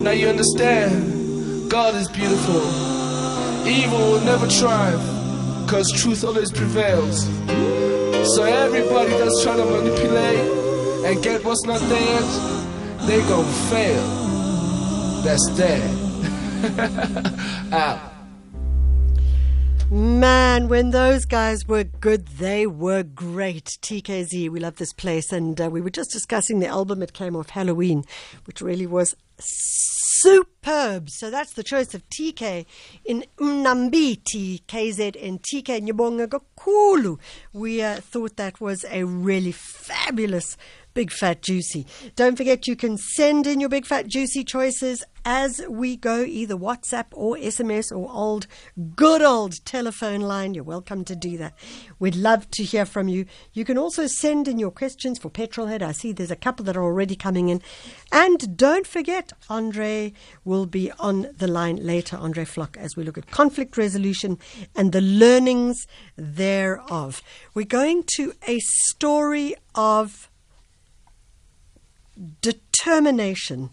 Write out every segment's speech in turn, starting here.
Now you understand, God is beautiful. Evil will never triumph, because truth always prevails. So everybody that's trying to manipulate and get what's not theirs, they gon' fail. That's that. Out. Man, when those guys were good, they were great. TKZee, we love this place. And uh, we were just discussing the album it came off Halloween, which really was superb. So that's the choice of TK in Mnambiti, KZ and TK Nyabonga Gokulu. We uh, thought that was a really fabulous Big Fat Juicy. Don't forget you can send in your Big Fat Juicy choices as we go, either WhatsApp or SMS or old, good old telephone line. You're welcome to do that. We'd love to hear from you. You can also send in your questions for Petrolhead. I see there's a couple that are already coming in. And don't forget, Andre will be on the line later, Andre Flock, as we look at conflict resolution and the learnings thereof. We're going to a story of determination,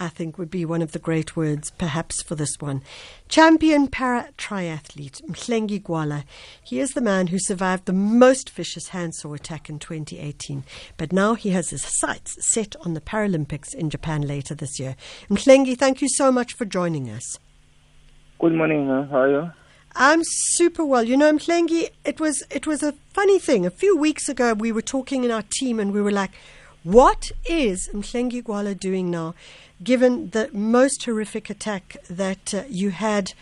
I think, would be one of the great words, perhaps, for this one. Champion para triathlete Mhlengi Gwala. He is the man who survived the most vicious handsaw attack in 2018, but now he has his sights set on the Paralympics in Japan later this year. Mhlengi, thank you so much for joining us. Good morning. Uh, how are you? I'm super well. You know, Mhlengi, it was it was a funny thing. A few weeks ago, we were talking in our team, and we were like, what is Mhlengi Gwala doing now, given the most horrific attack that uh, you had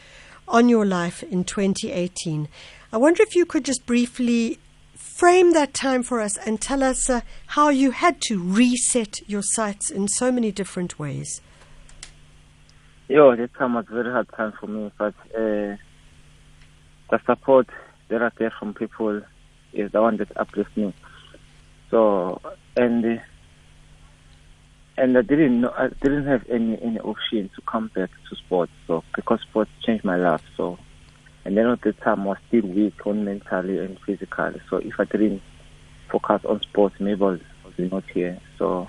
on your life in 2018? I wonder if you could just briefly frame that time for us and tell us uh, how you had to reset your sights in so many different ways. Yo, that time was a very hard time for me, but uh, the support that I get from people is the one that uplifts me. So, and and I didn't know I didn't have any any option to come back to sports. So because sports changed my life. So and then at the time I was still weak on mentally and physically. So if I didn't focus on sports, maybe I was, I was not here. So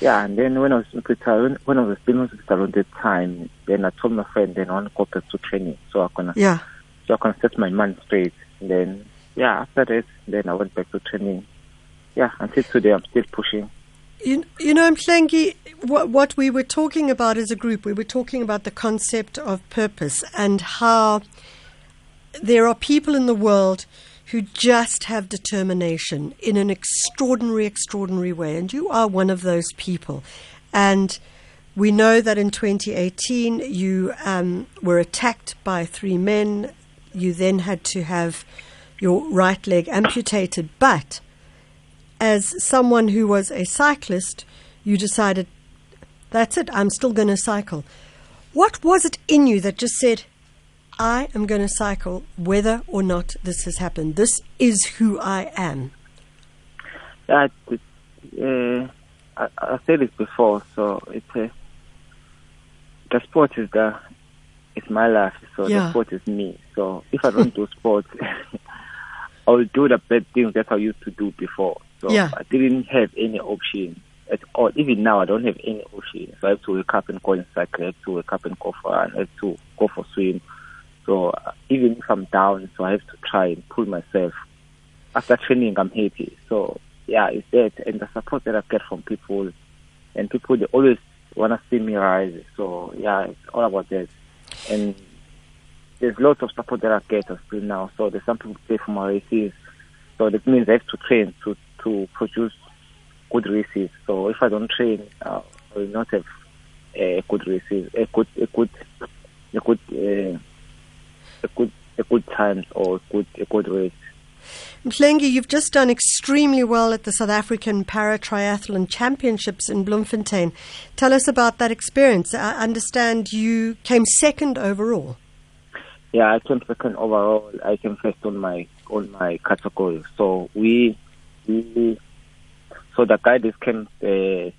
yeah, and then when I was in hospital, when I was still in hospital at the time, then I told my friend, then I want to go back to training. So I can yeah, so I can set my mind straight. And then yeah, after that, then I went back to training. Yeah, until today I'm still pushing. You, you know, Mhlengi, what, what we were talking about as a group, we were talking about the concept of purpose and how there are people in the world who just have determination in an extraordinary, extraordinary way. And you are one of those people. And we know that in 2018 you um, were attacked by three men. You then had to have your right leg amputated. But as someone who was a cyclist, you decided, that's it, I'm still going to cycle. What was it in you that just said, I am going to cycle whether or not this has happened? This is who I am. Yeah, uh, I, I said it before, so it's uh, the sport is the it's my life, so Yeah. the sport is me. So if I don't do sports, I will do the bad things that I used to do before. So Yeah. I didn't have any option at all. Even now, I don't have any option. So I have to wake up and go and cycle. I have to wake up and go for. I have to go for swim. So uh, even if I'm down, so I have to try and pull myself. After training, I'm happy. So yeah, it's that and the support that I get from people, and people they always wanna see me rise. So yeah, it's all about that. And there's lots of support that I get still now. So there's some people pay for my races. So that means I have to train to to produce good races. So if I don't train, uh, I will not have a good races, a good a good a good uh, a good a good time or a good a good race. Mhlengi, you've just done extremely well at the South African Para Triathlon Championships in Bloemfontein. Tell us about that experience. I understand you came second overall. Yeah, I came second overall. I came first on my on my category. So we so the guy that came uh,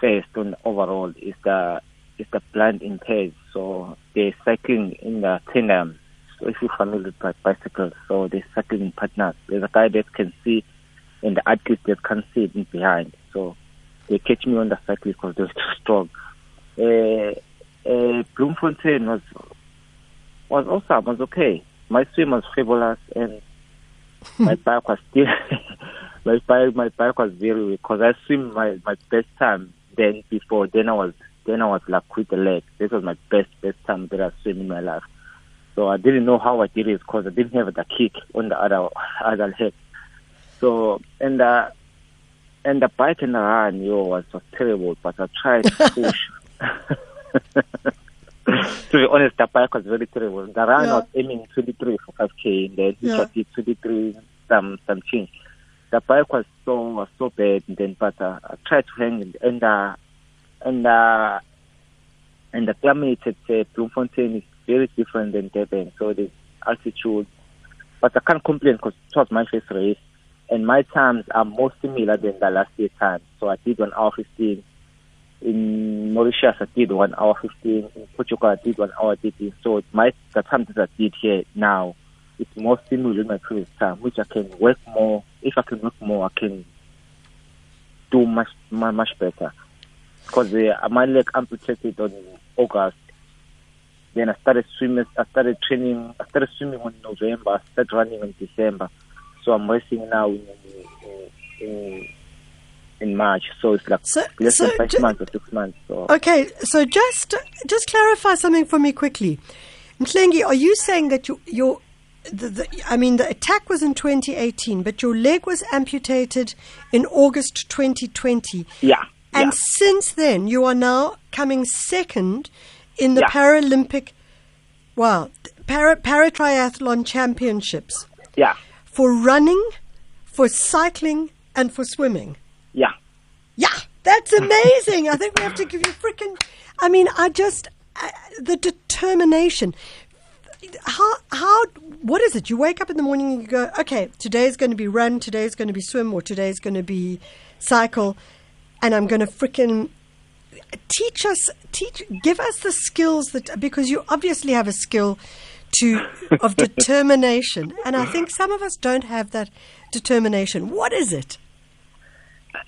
first on overall is the is the blind impaired. So they're cycling in the tandem. So if you're familiar with bi- bicycles, so they're cycling partners. There's a guy that can see and the athlete that can see in behind. So they catch me on the cycle because they're too strong. uh, uh, Bloemfontein was was awesome. Was okay. My swim was fabulous, and my bike was still my bike. My bike was very weak because I swim my my best time. Then before then I was then I was like with the leg. This was my best best time that I swim in my life. So I didn't know how I did it because I didn't have the kick on the other other leg. So and uh, and the bike and the run, yo, was, was terrible. But I tried to push. to be honest, the bike was very terrible. The run Yeah. was aiming 23 for 5k, and then he Yeah. shot it 23 some some change. The bike was so was so bad, and then but uh, I tried to hang it, and uh, and uh, and the climate at uh, Bloemfontein is very different than Durban, so the altitude. But I can't complain because it was my first race, and my times are more similar than the last year times. So I did one hour 15. In Mauritius, I did one hour 15. In Portugal, I did one hour 13. So my the time that I did here now, it's more similar than my previous time, which I can work more. If I can work more, I can do much much, much better. Because uh, my leg amputated on August. Then I started swimming. I started training. I started swimming on November. I started running in December. So I'm racing now in in, in, in March. So it's like So- less so than five ju- months or six months. So Okay, so just just clarify something for me quickly. Mhlengi, are you saying that you, your, the, the, I mean, the attack was in 2018, but your leg was amputated in August 2020, yeah, and yeah, since then you are now coming second in the Yeah. Paralympic, wow, para, para triathlon championships yeah, for running, for cycling, and for swimming. Yeah. That's amazing. I think we have to give you freaking. I mean, I just uh, the determination. How how what is it? You wake up in the morning and you go, okay, today's going to be run, today's going to be swim, or today's going to be cycle, and I'm going to freaking teach us, teach, give us the skills that because you obviously have a skill to of determination, and I think some of us don't have that determination. What is it?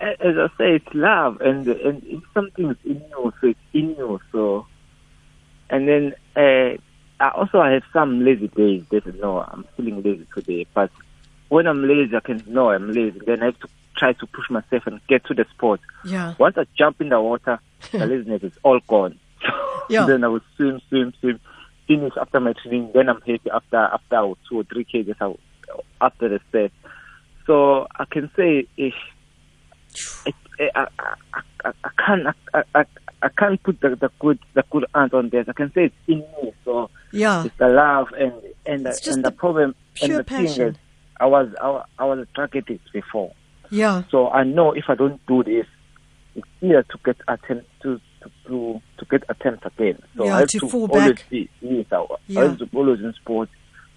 As I say, it's love, and and it's something that's in you, so it's in you. So, and then uh, I also I have some lazy days. That no, I'm feeling lazy today. But when I'm lazy, I can know I'm lazy. Then I have to try to push myself and get to the sport. Yeah. Once I jump in the water, the laziness is all gone. Yeah. then I will swim, swim, swim, finish after my training. Then I'm happy after after two or three kgs after the set. So I can say if it, I, I, I, I can't I, I, I can't put the, the good the good answer on this. I can say it's in me. So Yeah. it's the love and and the, It's and the the problem and pure the thing passion. is I was I, I was drug before. Yeah. So I know if I don't do this, it's easier to get attempt to to to, to get attempts again. So Yeah, I have to to, fall always back. be yes, I, Yeah. I have to always in sports.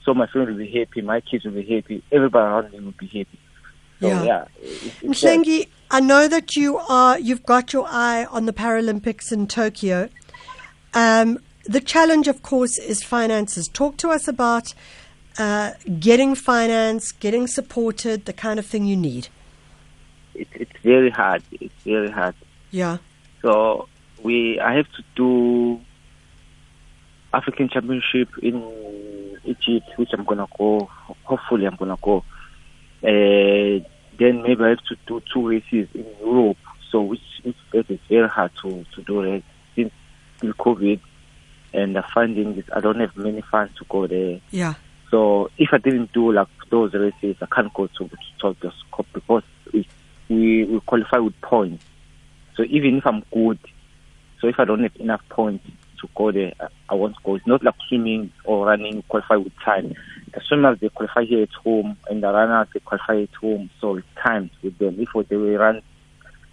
So my family will be happy, my kids will be happy, everybody around me will be happy. So Yeah. yeah, that. Mhlengi, I know that you are you've got your eye on the Paralympics in Tokyo. Um, the challenge, of course, is finances. Talk to us about uh, getting finance, getting supported, the kind of thing you need. It's it's very hard. It's very hard. Yeah. So we I have to do African Championship in Egypt, which I'm gonna go. Hopefully, I'm gonna go. Uh, then maybe I have to do two races in Europe. So which, which that is very hard to to do that since still COVID and the funding is I don't have many funds to go there. Yeah. So if I didn't do like those races, I can't go to to Tokyo Cup because we we we qualify with points. So even if I'm good, so if I don't have enough points to go there, I, I won't go. It's not like swimming or running you qualify with time. The swimmers they qualify here at home, and the runners they qualify at home. So it's timed with them. If they will run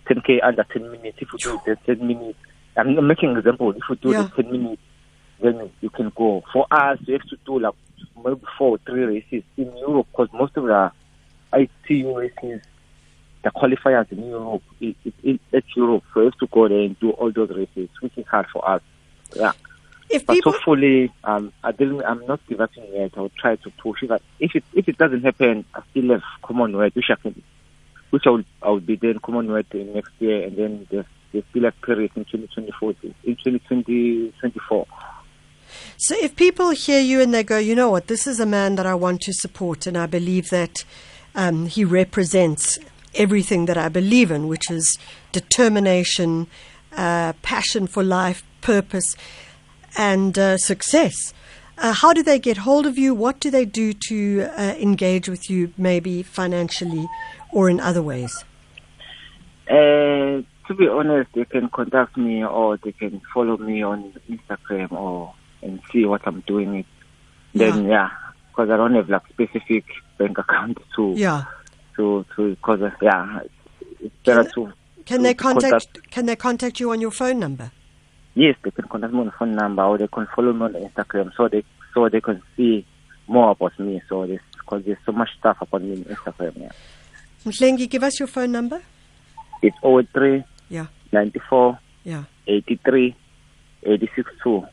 10k under 10 minutes, if you do the 10 minutes, I'm making an example. If you do Yeah. the 10 minutes, then you can go. For us, you have to do like maybe four or three races in Europe because most of the ITU races, the qualifiers in Europe, it, it, it, it's Europe. So you have to go there and do all those races, which is hard for us. Yeah. If But people, hopefully, um, I didn't, I'm not giving up yet. I'll try to push. If, I, if it if it doesn't happen, I still have Commonwealth, which I can, which I will I will be there in Commonwealth next year, and then there's they still have Paris in 2024, in 2024. So if people hear you and they go, you know what, this is a man that I want to support, and I believe that um, he represents everything that I believe in, which is determination, uh, passion for life, purpose, and uh, success. Uh, how do they get hold of you? What do they do to uh, engage with you, maybe financially or in other ways? Uh, to be honest, they can contact me or they can follow me on Instagram or and see what I'm doing. It then yeah, because I don't have like specific bank account to Yeah. to to because yeah, it's better to. Can they contact? Can they contact you on your phone number? Yes, they can contact me on the phone number or they can follow me on Instagram so they so they can see more about me. So there's because there's so much stuff about me on Instagram. Yeah, Mhlengi, give us your phone number. it's 03 Yeah. 94 Yeah. 83 86 2.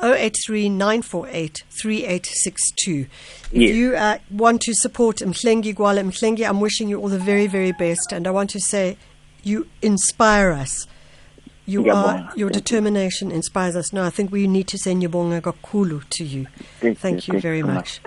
083 948 3862. If Yes. you uh, want to support Mhlengi Gwala, Mhlengi, I'm wishing you all the very, very best. And I want to say you inspire us. You are, your determination inspires us. Now, I think we need to send Yabonga Gakulu to you. Thank, you very much.